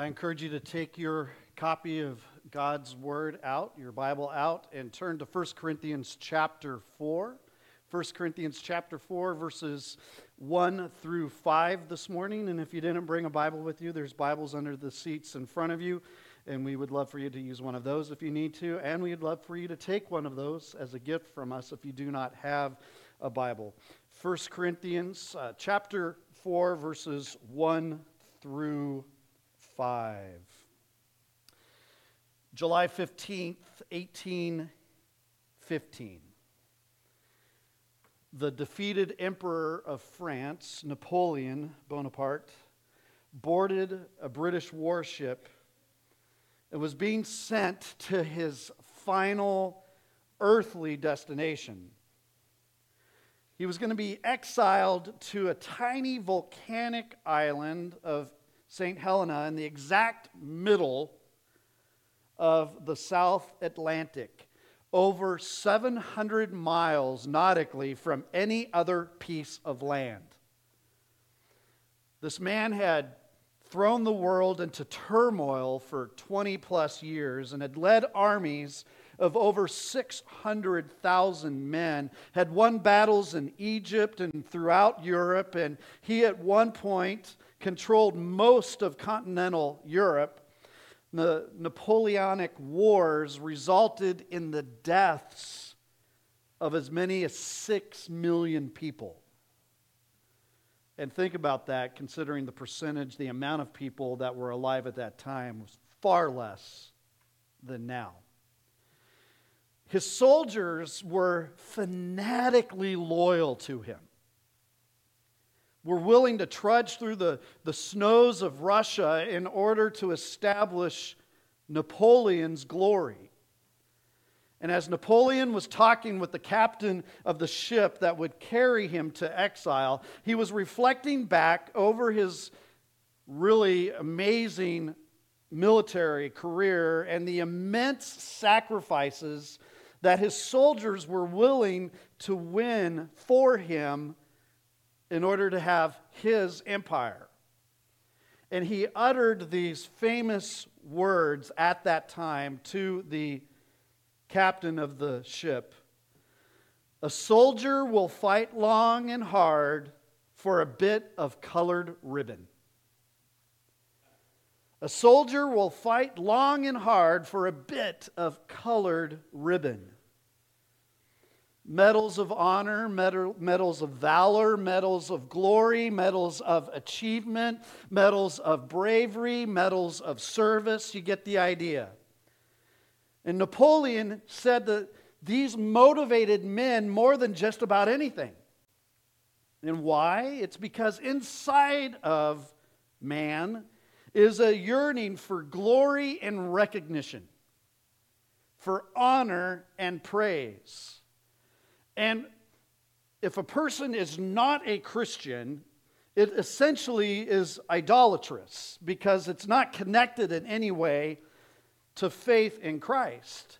I encourage you to take your copy of God's Word out, your Bible out, and turn to 1 Corinthians chapter 4. 1 Corinthians chapter 4, verses 1 through 5 this morning. And if you didn't bring a Bible with you, there's Bibles under the seats in front of you. And we would love for you to use one of those if you need to. And we'd love for you to take one of those as a gift from us if you do not have a Bible. 1 Corinthians uh, chapter 4, verses 1 through 5. July 15th, 1815. The defeated emperor of France, Napoleon Bonaparte, boarded a British warship and was being sent to his final earthly destination. He was going to be exiled to a tiny volcanic island of St. Helena in the exact middle of the South Atlantic, over 700 miles nautically from any other piece of land. This man had thrown the world into turmoil for 20 plus years and had led armies of over 600,000 men, had won battles in Egypt and throughout Europe, and he at one point controlled most of continental Europe. The Napoleonic Wars resulted in the deaths of as many as six million people. And think about that, considering the percentage, the amount of people that were alive at that time was far less than now. His soldiers were fanatically loyal to him. Were willing to trudge through the, the snows of Russia in order to establish Napoleon's glory. And as Napoleon was talking with the captain of the ship that would carry him to exile, he was reflecting back over his really amazing military career and the immense sacrifices that his soldiers were willing to win for him in order to have his empire. And he uttered these famous words at that time to the captain of the ship. A soldier will fight long and hard for a bit of colored ribbon. A soldier will fight long and hard for a bit of colored ribbon. Medals of honor, medals of valor, medals of glory, medals of achievement, medals of bravery, medals of service. You get the idea. And Napoleon said that these motivated men more than just about anything. And why? It's because inside of man is a yearning for glory and recognition, for honor and praise. And if a person is not a Christian, it essentially is idolatrous because it's not connected in any way to faith in Christ.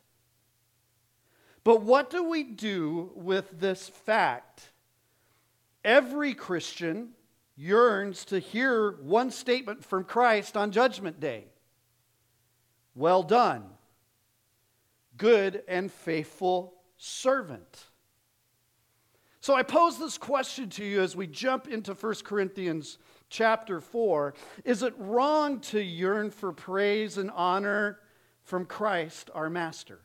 But what do we do with this fact? Every Christian yearns to hear one statement from Christ on Judgment Day Well done, good and faithful servant. So I pose this question to you as we jump into 1 Corinthians chapter 4. Is it wrong to yearn for praise and honor from Christ our Master.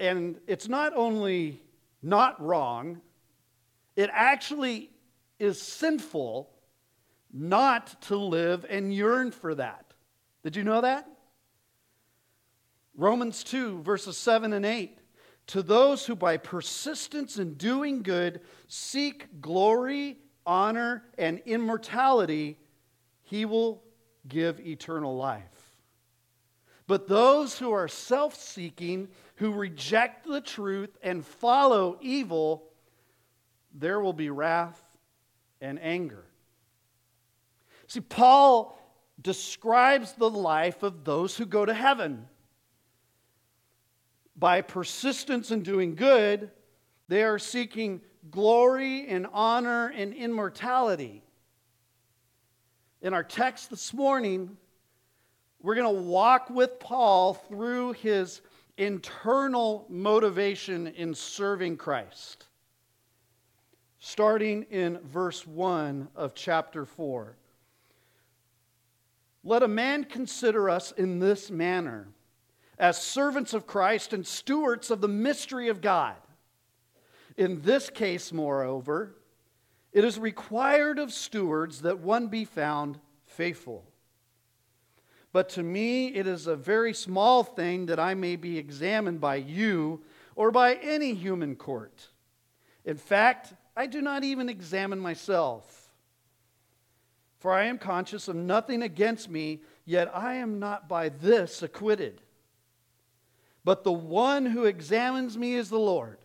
And it's not only not wrong, it actually is sinful not to live and yearn for that. Did you know that? Romans 2, verses 7 and 8. To those who by persistence in doing good seek glory, honor, and immortality, he will give eternal life. But those who are self seeking, who reject the truth and follow evil, there will be wrath and anger. See, Paul describes the life of those who go to heaven. By persistence in doing good, they are seeking glory and honor and immortality. in our text this morning, we're going to walk with Paul through his internal motivation in serving Christ. Starting in verse 1 of chapter 4. Let a man consider us in this manner as servants of Christ and stewards of the mystery of God. In this case, moreover, it is required of stewards that one be found faithful. But to me, it is a very small thing that I may be examined by you or by any human court. In fact, I do not even examine myself. For I am conscious of nothing against me, yet I am not by this acquitted. But the one who examines me is the Lord.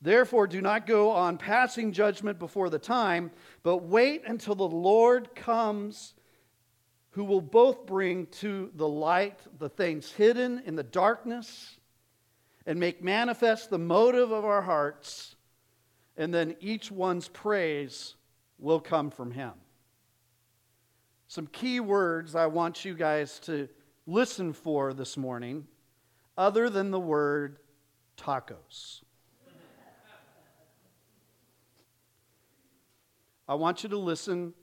Therefore, do not go on passing judgment before the time, but wait until the Lord comes, who will both bring to the light the things hidden in the darkness and make manifest the motive of our hearts, and then each one's praise will come from him. Some key words I want you guys to listen for this morning, other than the word tacos. I want you to listen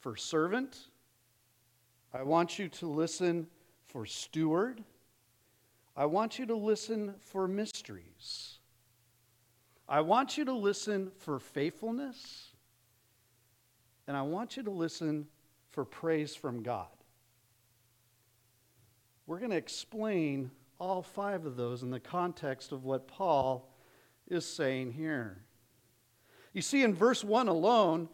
for servant. I want you to listen for steward. I want you to listen for mysteries. I want you to listen for faithfulness. And I want you to listen for praise from God. We're going to explain all five of those in the context of what Paul is saying here. You see, in verse 1 alone,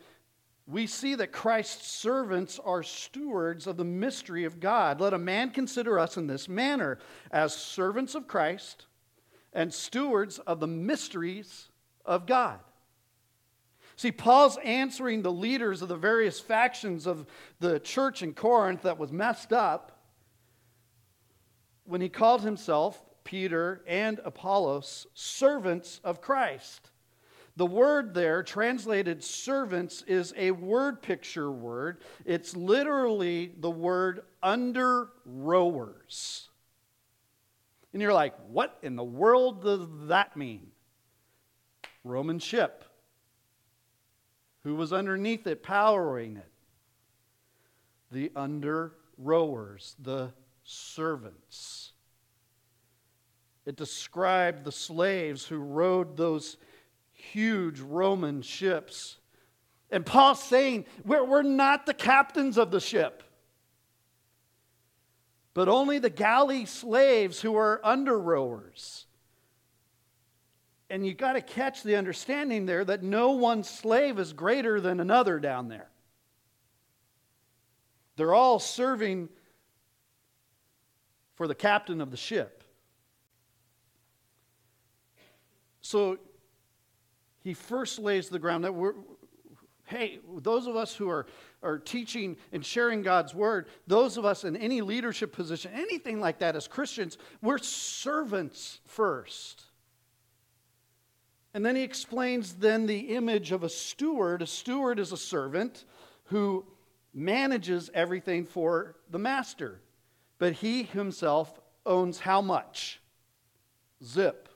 we see that Christ's servants are stewards of the mystery of God. Let a man consider us in this manner as servants of Christ and stewards of the mysteries of God. See, Paul's answering the leaders of the various factions of the church in Corinth that was messed up when he called himself, Peter and Apollos, servants of Christ. The word there, translated servants, is a word picture word. It's literally the word under rowers. And you're like, what in the world does that mean? Roman ship. Who was underneath it, powering it? The under rowers, the servants. It described the slaves who rowed those huge Roman ships. And Paul's saying, we're, we're not the captains of the ship, but only the galley slaves who are under rowers. And you got to catch the understanding there that no one slave is greater than another down there. They're all serving for the captain of the ship. So he first lays the ground that we're, hey, those of us who are, are teaching and sharing God's word, those of us in any leadership position, anything like that as Christians, we're servants first. And then he explains then the image of a steward. A steward is a servant who manages everything for the master. But he himself owns how much? Zip.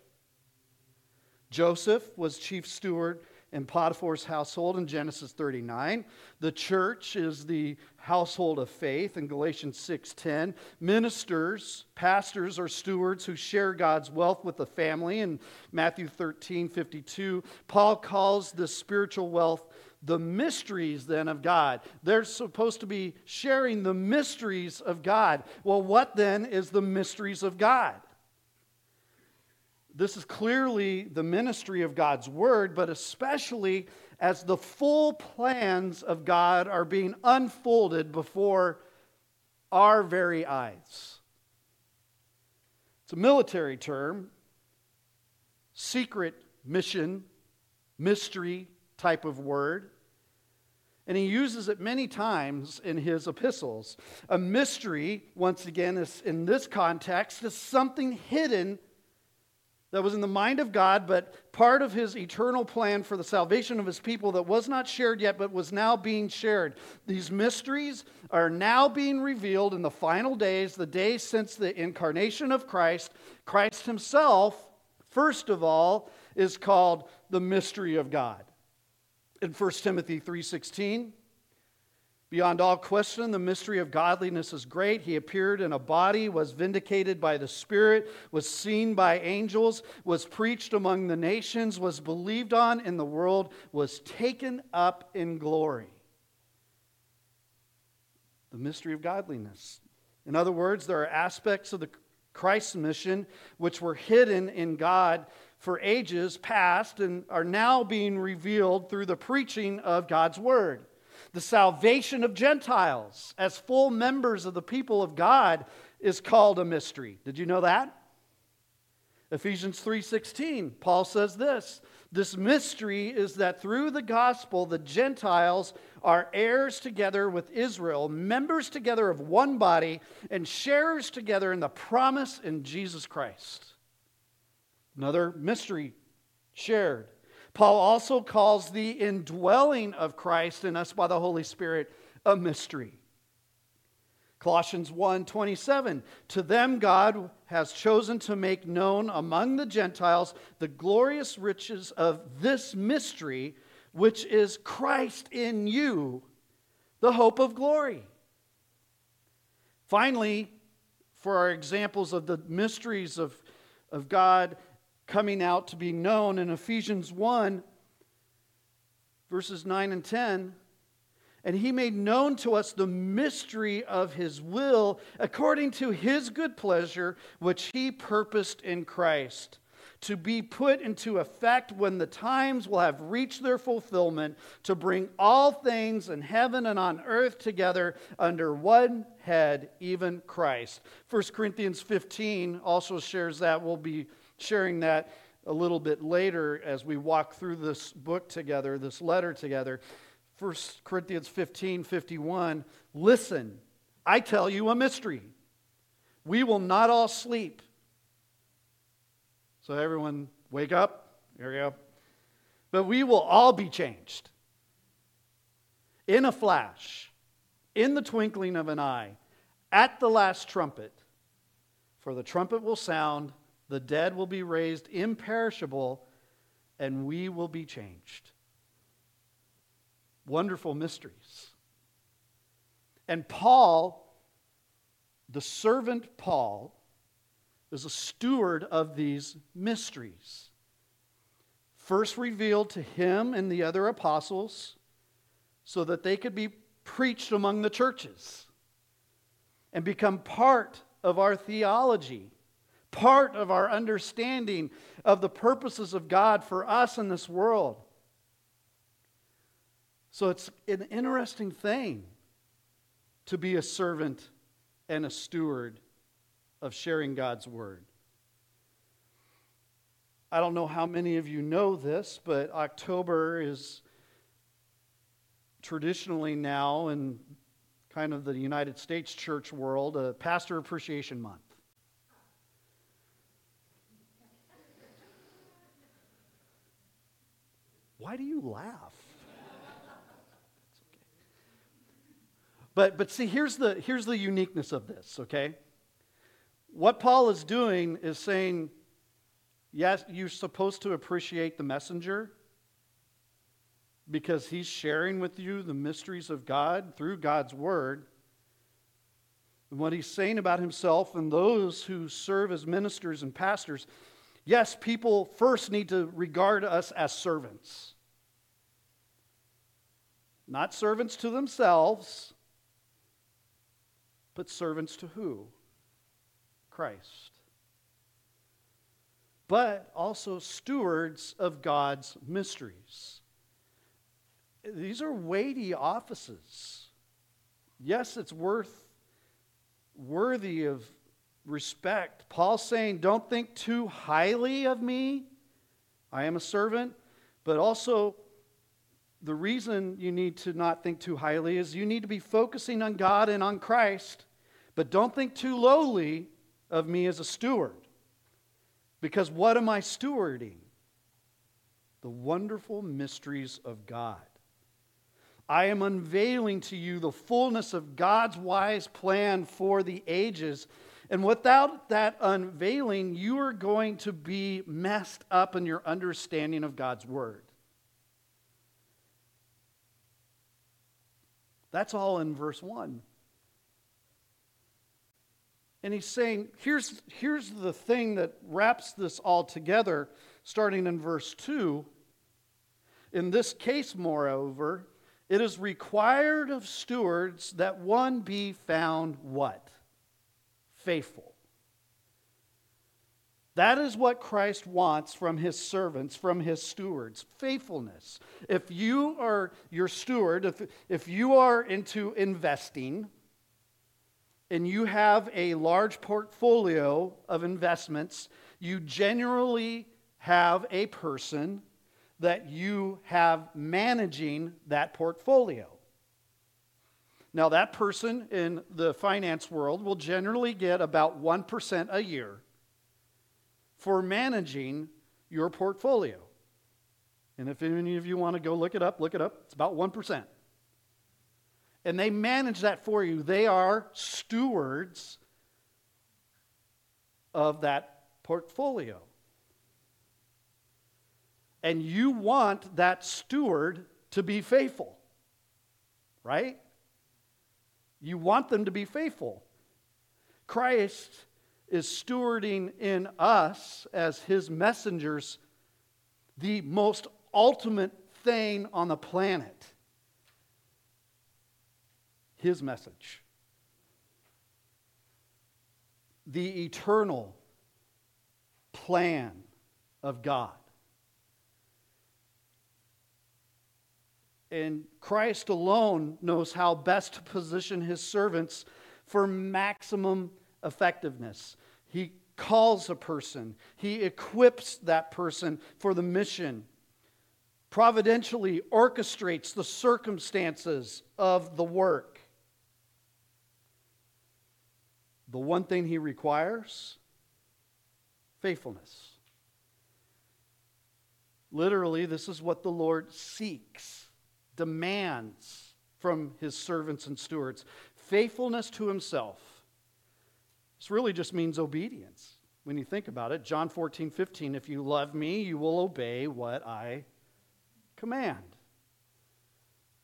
Joseph was chief steward in Potiphar's household in Genesis 39. The church is the household of faith in Galatians 6:10. Ministers, pastors are stewards who share God's wealth with the family in Matthew 13:52. Paul calls the spiritual wealth the mysteries then of God. They're supposed to be sharing the mysteries of God. Well, what then is the mysteries of God? This is clearly the ministry of God's word, but especially as the full plans of God are being unfolded before our very eyes. It's a military term, secret mission, mystery type of word. And he uses it many times in his epistles. A mystery, once again, is in this context, is something hidden that was in the mind of God, but part of his eternal plan for the salvation of his people that was not shared yet, but was now being shared. These mysteries are now being revealed in the final days, the days since the incarnation of Christ. Christ himself, first of all, is called the mystery of God. In 1 Timothy 3:16, Beyond all question, the mystery of godliness is great. He appeared in a body, was vindicated by the Spirit, was seen by angels, was preached among the nations, was believed on in the world, was taken up in glory. The mystery of godliness. In other words, there are aspects of the Christ's mission which were hidden in God for ages past and are now being revealed through the preaching of God's word the salvation of Gentiles as full members of the people of God is called a mystery. Did you know that? Ephesians 3:16 Paul says this this mystery is that through the gospel the Gentiles are heirs together with Israel members together of one body and sharers together in the promise in Jesus Christ another mystery shared Paul also calls the indwelling of Christ in us by the Holy Spirit a mystery. Colossians 1:27 To them God has chosen to make known among the Gentiles the glorious riches of this mystery which is Christ in you the hope of glory. Finally, for our examples of the mysteries of, of God coming out to be known in Ephesians 1, verses 9 and 10. And he made known to us the mystery of his will according to his good pleasure, which he purposed in Christ, to be put into effect when the times will have reached their fulfillment, to bring all things in heaven and on earth together under one head, even Christ. 1 Corinthians 15 also shares that. We'll be sharing that a little bit later as we walk through this book together, this letter together. 1 Corinthians 15 51. Listen, I tell you a mystery. We will not all sleep. So, everyone, wake up. Here we go. But we will all be changed in a flash, in the twinkling of an eye, at the last trumpet. For the trumpet will sound the dead will be raised imperishable, and we will be changed. Wonderful mysteries. And Paul, the servant Paul, is a steward of these mysteries. First revealed to him and the other apostles so that they could be preached among the churches and become part of our theology part of our understanding of the purposes of God for us in this world. So it's an interesting thing to be a servant and a steward of sharing God's word. I don't know how many of you know this, but October is traditionally now in kind of the United States church world a pastor appreciation month. Why do you laugh? But, but see, here's the, here's the uniqueness of this, okay? What Paul is doing is saying, yes, you're supposed to appreciate the messenger because he's sharing with you the mysteries of God through God's word. And what he's saying about himself and those who serve as ministers and pastors Yes, people first need to regard us as servants. Not servants to themselves, but servants to who? Christ. But also stewards of God's mysteries. These are weighty offices. Yes, it's worth worthy of respect. Paul's saying, Don't think too highly of me. I am a servant. But also, the reason you need to not think too highly is you need to be focusing on God and on Christ. But don't think too lowly of me as a steward. Because what am I stewarding? The wonderful mysteries of God. I am unveiling to you the fullness of God's wise plan for the ages. And without that unveiling, you are going to be messed up in your understanding of God's word. That's all in verse 1. And he's saying, here's, here's the thing that wraps this all together, starting in verse 2. In this case, moreover, it is required of stewards that one be found what? Faithful. That is what Christ wants from his servants, from his stewards faithfulness. If you are your steward, if, if you are into investing, and you have a large portfolio of investments, you generally have a person that you have managing that portfolio. Now, that person in the finance world will generally get about 1% a year for managing your portfolio. And if any of you want to go look it up, look it up. It's about 1%. And they manage that for you. They are stewards of that portfolio. And you want that steward to be faithful, right? You want them to be faithful. Christ is stewarding in us as his messengers the most ultimate thing on the planet his message. The eternal plan of God. And Christ alone knows how best to position his servants for maximum effectiveness. He calls a person, he equips that person for the mission, providentially orchestrates the circumstances of the work. The one thing he requires faithfulness. Literally, this is what the Lord seeks demands from his servants and stewards faithfulness to himself. This really just means obedience when you think about it. John 14, 15, if you love me, you will obey what I command.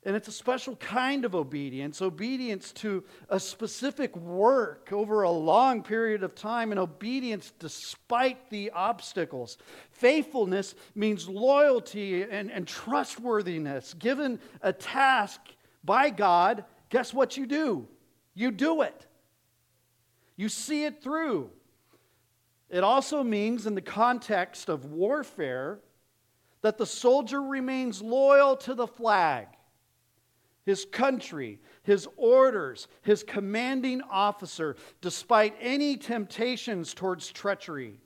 And it's a special kind of obedience obedience to a specific work over a long period of time, and obedience despite the obstacles. Faithfulness means loyalty and, and trustworthiness. Given a task by God, guess what you do? You do it, you see it through. It also means, in the context of warfare, that the soldier remains loyal to the flag his country, his orders, his commanding officer, despite any temptations towards treachery.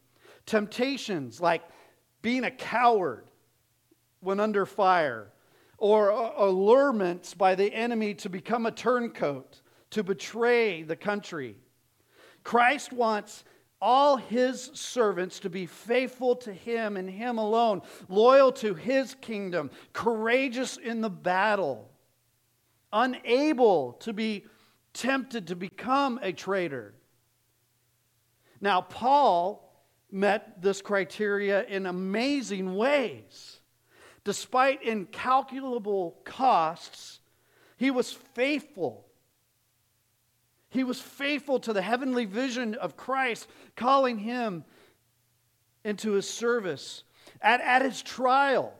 Temptations like being a coward when under fire, or allurements by the enemy to become a turncoat, to betray the country. Christ wants all his servants to be faithful to him and him alone, loyal to his kingdom, courageous in the battle unable to be tempted to become a traitor. Now, Paul met this criteria in amazing ways. Despite incalculable costs, he was faithful. He was faithful to the heavenly vision of Christ, calling him into his service. At, at his trial,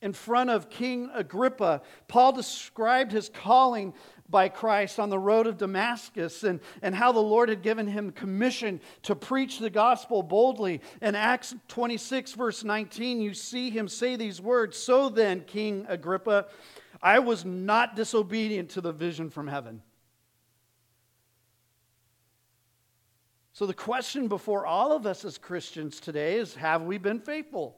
in front of King Agrippa, Paul described his calling by Christ on the road of Damascus and, and how the Lord had given him commission to preach the gospel boldly. In Acts 26, verse 19, you see him say these words So then, King Agrippa, I was not disobedient to the vision from heaven. So, the question before all of us as Christians today is Have we been faithful?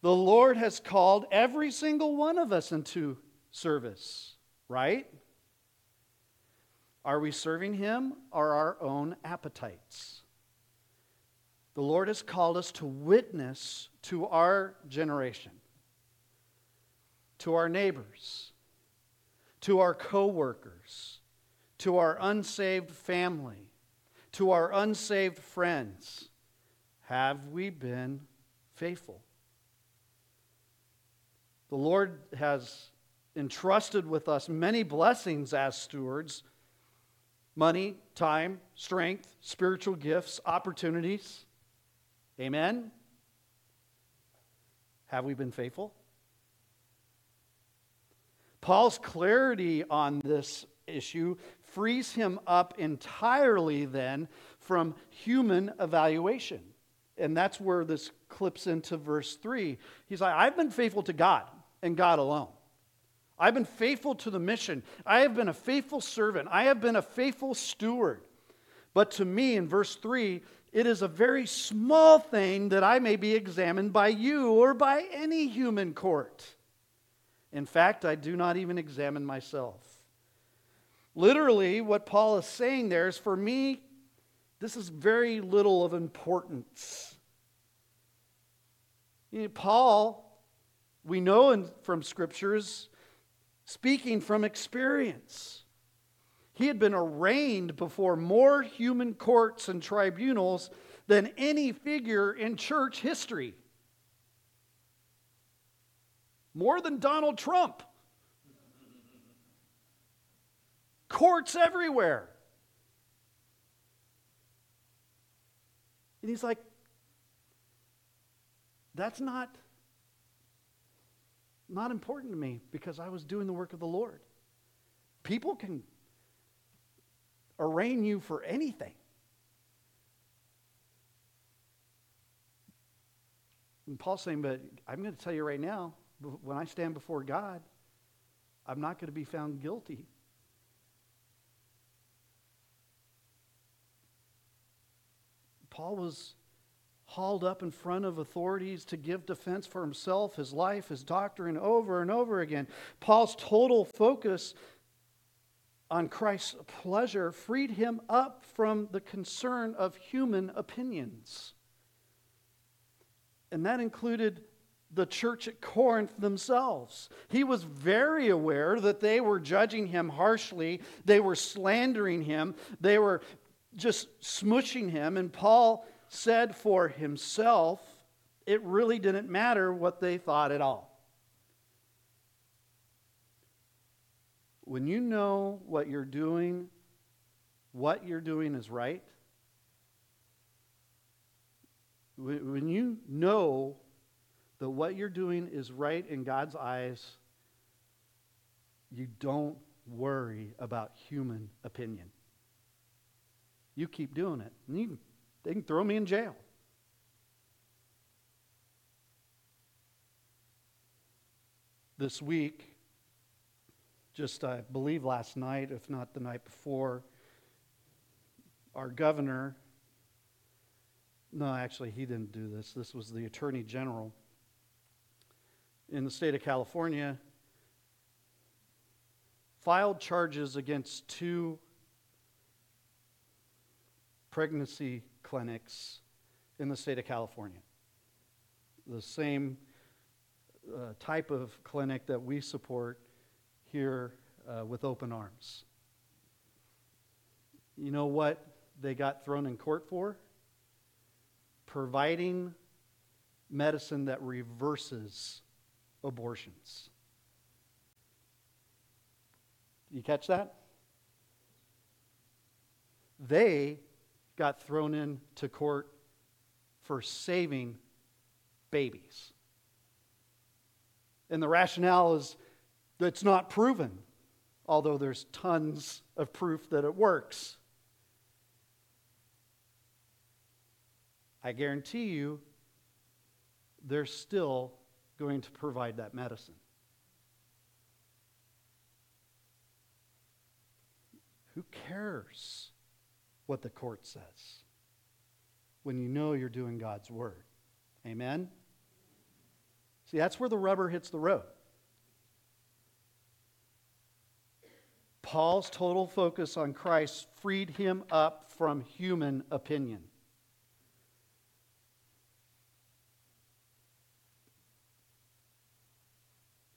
The Lord has called every single one of us into service, right? Are we serving Him or our own appetites? The Lord has called us to witness to our generation, to our neighbors, to our coworkers, to our unsaved family, to our unsaved friends. Have we been faithful? The Lord has entrusted with us many blessings as stewards money, time, strength, spiritual gifts, opportunities. Amen? Have we been faithful? Paul's clarity on this issue frees him up entirely then from human evaluation. And that's where this clips into verse 3. He's like, I've been faithful to God and God alone. I've been faithful to the mission. I have been a faithful servant. I have been a faithful steward. But to me, in verse 3, it is a very small thing that I may be examined by you or by any human court. In fact, I do not even examine myself. Literally, what Paul is saying there is for me, this is very little of importance. You know, Paul, we know in, from scriptures, speaking from experience. He had been arraigned before more human courts and tribunals than any figure in church history. More than Donald Trump. Courts everywhere. And he's like, that's not, not important to me because I was doing the work of the Lord. People can arraign you for anything. And Paul's saying, but I'm going to tell you right now, when I stand before God, I'm not going to be found guilty. Paul was hauled up in front of authorities to give defense for himself, his life, his doctrine over and over again. Paul's total focus on Christ's pleasure freed him up from the concern of human opinions. And that included the church at Corinth themselves. He was very aware that they were judging him harshly, they were slandering him, they were just smushing him. And Paul said for himself, it really didn't matter what they thought at all. When you know what you're doing, what you're doing is right, when you know that what you're doing is right in God's eyes, you don't worry about human opinion. You keep doing it. And you, they can throw me in jail. This week, just I believe last night, if not the night before, our governor, no, actually, he didn't do this. This was the attorney general in the state of California, filed charges against two pregnancy clinics in the state of California. The same uh, type of clinic that we support here uh, with open arms. You know what they got thrown in court for? Providing medicine that reverses abortions. You catch that? They got thrown into court for saving babies. And the rationale is that's not proven, although there's tons of proof that it works. I guarantee you, they're still going to provide that medicine. Who cares what the court says when you know you're doing God's word. Amen? See, that's where the rubber hits the road. Paul's total focus on Christ freed him up from human opinion.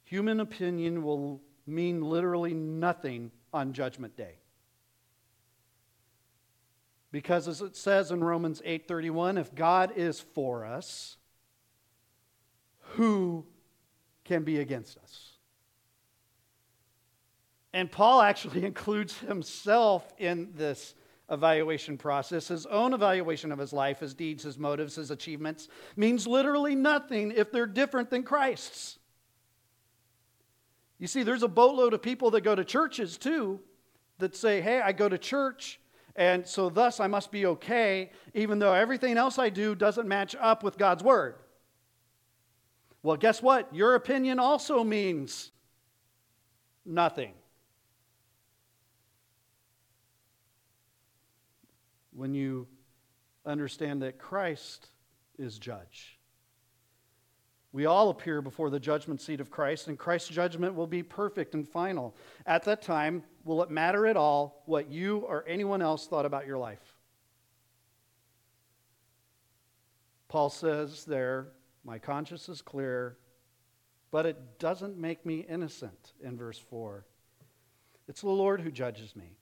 Human opinion will mean literally nothing on Judgment Day. Because as it says in Romans 8:31, if God is for us, who can be against us? And Paul actually includes himself in this evaluation process. His own evaluation of his life, his deeds, his motives, his achievements means literally nothing if they're different than Christ's. You see, there's a boatload of people that go to churches too that say, hey, I go to church, and so thus I must be okay, even though everything else I do doesn't match up with God's word. Well, guess what? Your opinion also means nothing. When you understand that Christ is judge. We all appear before the judgment seat of Christ, and Christ's judgment will be perfect and final. At that time, will it matter at all what you or anyone else thought about your life? Paul says there, My conscience is clear, but it doesn't make me innocent, in verse 4. It's the Lord who judges me.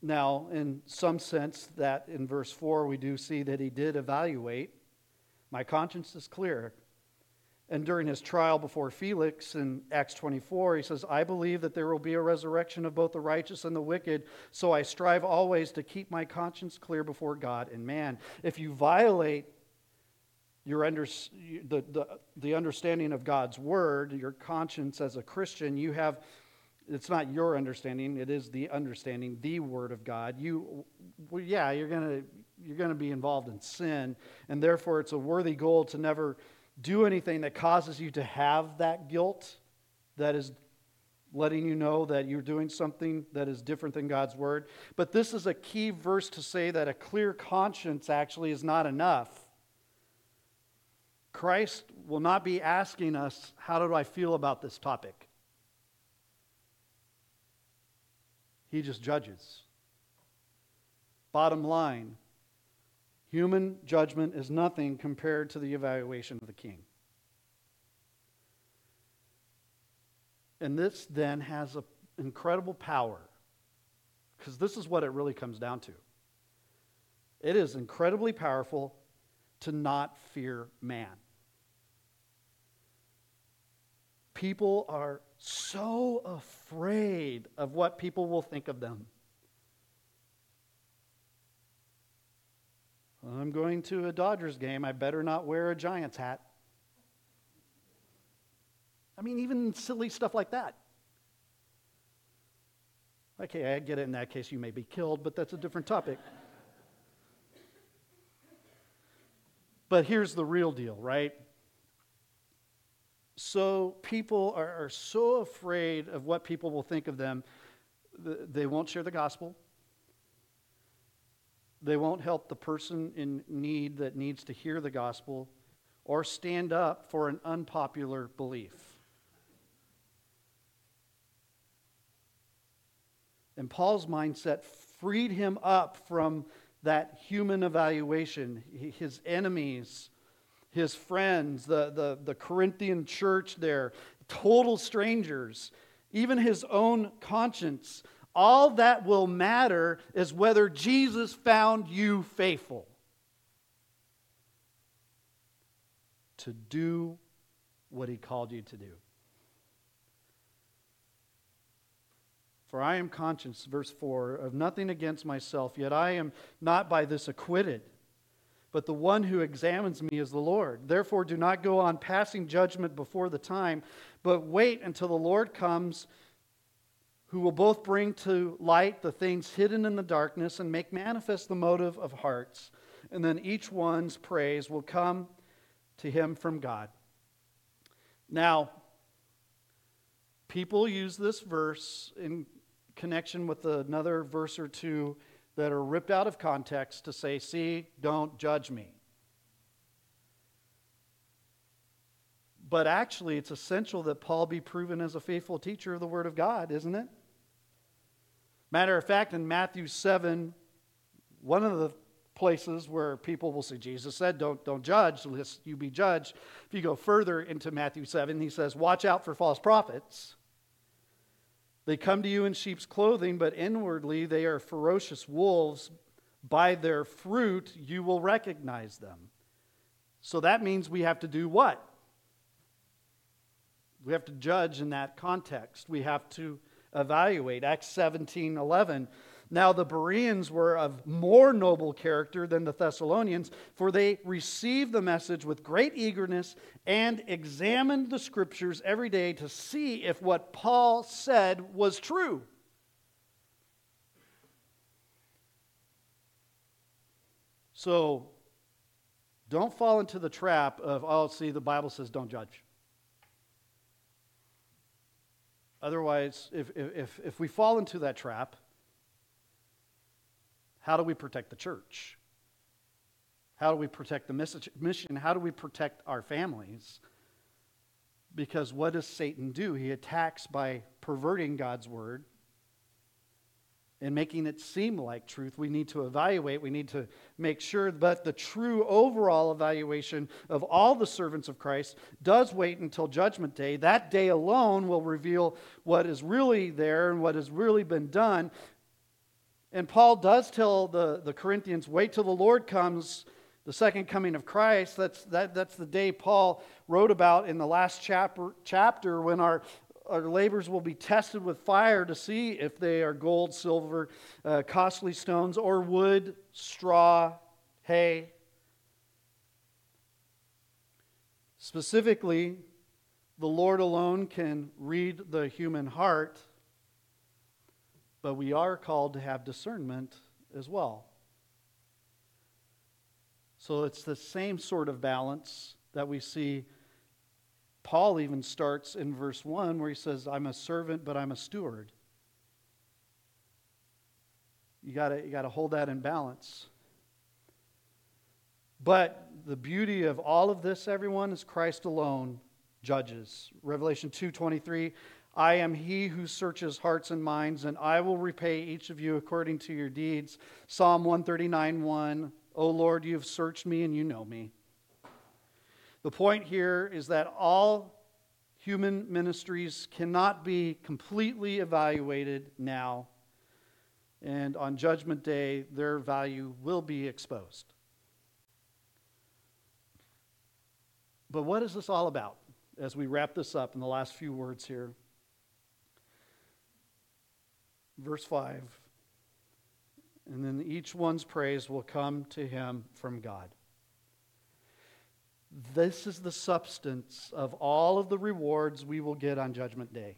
Now, in some sense, that in verse 4, we do see that he did evaluate. My conscience is clear. And during his trial before Felix in Acts 24, he says, I believe that there will be a resurrection of both the righteous and the wicked, so I strive always to keep my conscience clear before God and man. If you violate your under, the, the, the understanding of God's word, your conscience as a Christian, you have it's not your understanding it is the understanding the word of god. You well, yeah you're going to you're going to be involved in sin and therefore it's a worthy goal to never do anything that causes you to have that guilt that is letting you know that you're doing something that is different than God's word. But this is a key verse to say that a clear conscience actually is not enough. Christ will not be asking us how do I feel about this topic He just judges. Bottom line human judgment is nothing compared to the evaluation of the king. And this then has an incredible power because this is what it really comes down to. It is incredibly powerful to not fear man. People are so afraid of what people will think of them. I'm going to a Dodgers game. I better not wear a Giants hat. I mean, even silly stuff like that. Okay, I get it. In that case, you may be killed, but that's a different topic. but here's the real deal, right? So people are, are so afraid of what people will think of them, they won't share the gospel. They won't help the person in need that needs to hear the gospel or stand up for an unpopular belief. And Paul's mindset freed him up from that human evaluation. His enemies his friends, the, the, the Corinthian church there, total strangers, even his own conscience. All that will matter is whether Jesus found you faithful to do what he called you to do. For I am conscious, verse 4, of nothing against myself, yet I am not by this acquitted but the one who examines me is the Lord. Therefore, do not go on passing judgment before the time, but wait until the Lord comes, who will both bring to light the things hidden in the darkness and make manifest the motive of hearts. And then each one's praise will come to him from God. Now, people use this verse in connection with another verse or two that are ripped out of context to say, see, don't judge me. But actually, it's essential that Paul be proven as a faithful teacher of the Word of God, isn't it? Matter of fact, in Matthew 7, one of the places where people will say, Jesus said, don't, don't judge, lest you be judged. If you go further into Matthew 7, he says, Watch out for false prophets. They come to you in sheep's clothing, but inwardly they are ferocious wolves. By their fruit you will recognize them. So that means we have to do what? We have to judge in that context. We have to evaluate. Acts 17 11 now the Bereans were of more noble character than the Thessalonians, for they received the message with great eagerness and examined the scriptures every day to see if what Paul said was true. So don't fall into the trap of, oh, see, the Bible says don't judge. Otherwise, if, if, if we fall into that trap, how do we protect the church? How do we protect the mission? How do we protect our families? Because what does Satan do? He attacks by perverting God's word and making it seem like truth. We need to evaluate, we need to make sure but the true overall evaluation of all the servants of Christ does wait until Judgment Day. That day alone will reveal what is really there and what has really been done. And Paul does tell the, the Corinthians, wait till the Lord comes, the second coming of Christ. That's, that, that's the day Paul wrote about in the last chapter, chapter when our, our labors will be tested with fire to see if they are gold, silver, uh, costly stones, or wood, straw, hay. Specifically, the Lord alone can read the human heart but we are called to have discernment as well. So it's the same sort of balance that we see. Paul even starts in verse 1 where he says, I'm a servant, but I'm a steward. You got you to hold that in balance. But the beauty of all of this, everyone, is Christ alone judges. Revelation 2:23 I am he who searches hearts and minds, and I will repay each of you according to your deeds. Psalm 139 1. O Lord, you have searched me and you know me. The point here is that all human ministries cannot be completely evaluated now, and on Judgment Day, their value will be exposed. But what is this all about as we wrap this up in the last few words here? Verse 5. And then each one's praise will come to him from God. This is the substance of all of the rewards we will get on Judgment Day.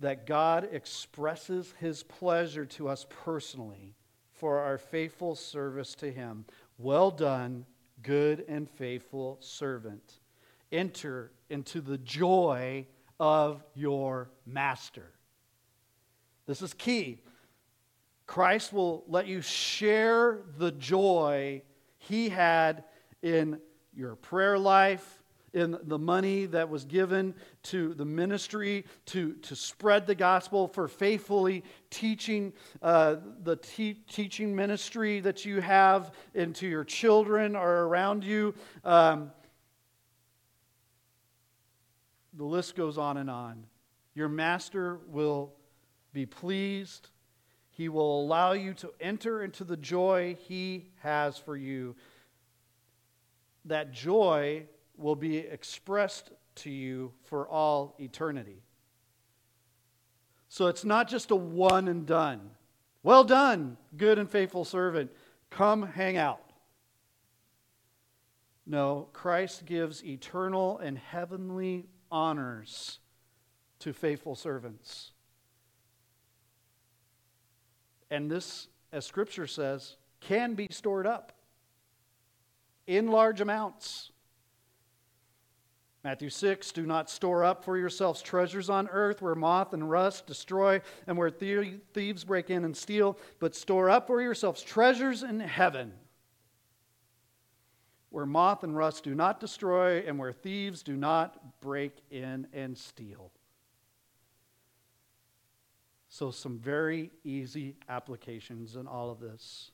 That God expresses his pleasure to us personally for our faithful service to him. Well done, good and faithful servant. Enter into the joy of your master. This is key. Christ will let you share the joy he had in your prayer life, in the money that was given to the ministry to, to spread the gospel, for faithfully teaching uh, the te- teaching ministry that you have into your children or around you. Um, the list goes on and on. Your master will be pleased. He will allow you to enter into the joy He has for you. That joy will be expressed to you for all eternity. So it's not just a one and done. Well done, good and faithful servant. Come hang out. No, Christ gives eternal and heavenly honors to faithful servants. And this, as Scripture says, can be stored up in large amounts. Matthew 6 Do not store up for yourselves treasures on earth where moth and rust destroy and where thieves break in and steal, but store up for yourselves treasures in heaven where moth and rust do not destroy and where thieves do not break in and steal. So, some very easy applications in all of this.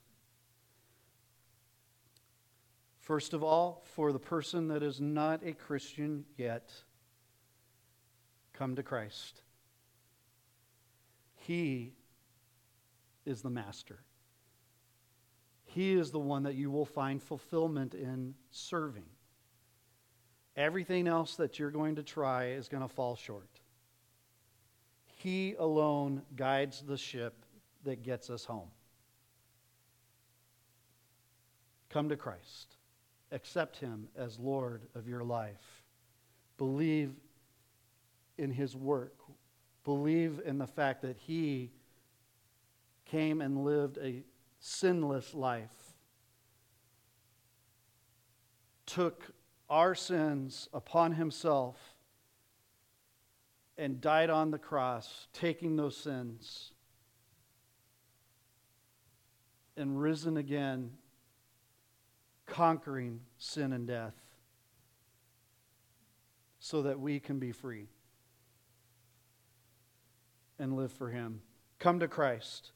First of all, for the person that is not a Christian yet, come to Christ. He is the master. He is the one that you will find fulfillment in serving. Everything else that you're going to try is going to fall short. He alone guides the ship that gets us home. Come to Christ. Accept Him as Lord of your life. Believe in His work. Believe in the fact that He came and lived a sinless life, took our sins upon Himself, and died on the cross, taking those sins, and risen again conquering sin and death so that we can be free and live for Him. Come to Christ.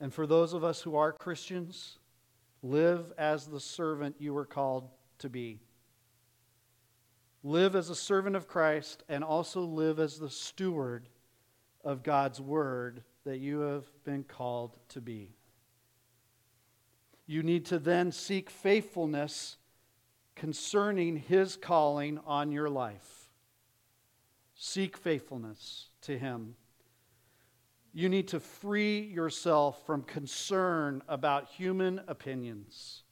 And for those of us who are Christians, live as the servant you were called to be. Live as a servant of Christ and also live as the steward of God's word that you have been called to be you need to then seek faithfulness concerning His calling on your life. Seek faithfulness to Him. You need to free yourself from concern about human opinions.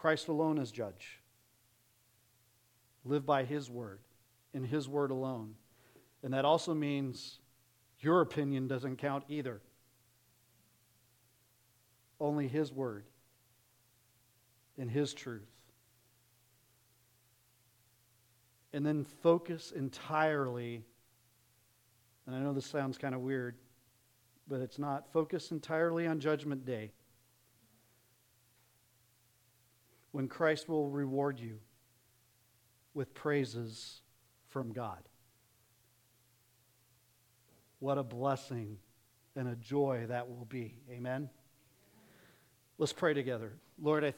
Christ alone is judge. Live by His word, in His word alone. And that also means your opinion doesn't count either only His Word and His truth. And then focus entirely, and I know this sounds kind of weird, but it's not. Focus entirely on Judgment Day when Christ will reward you with praises from God. What a blessing and a joy that will be. Amen. Let's pray together. Lord, I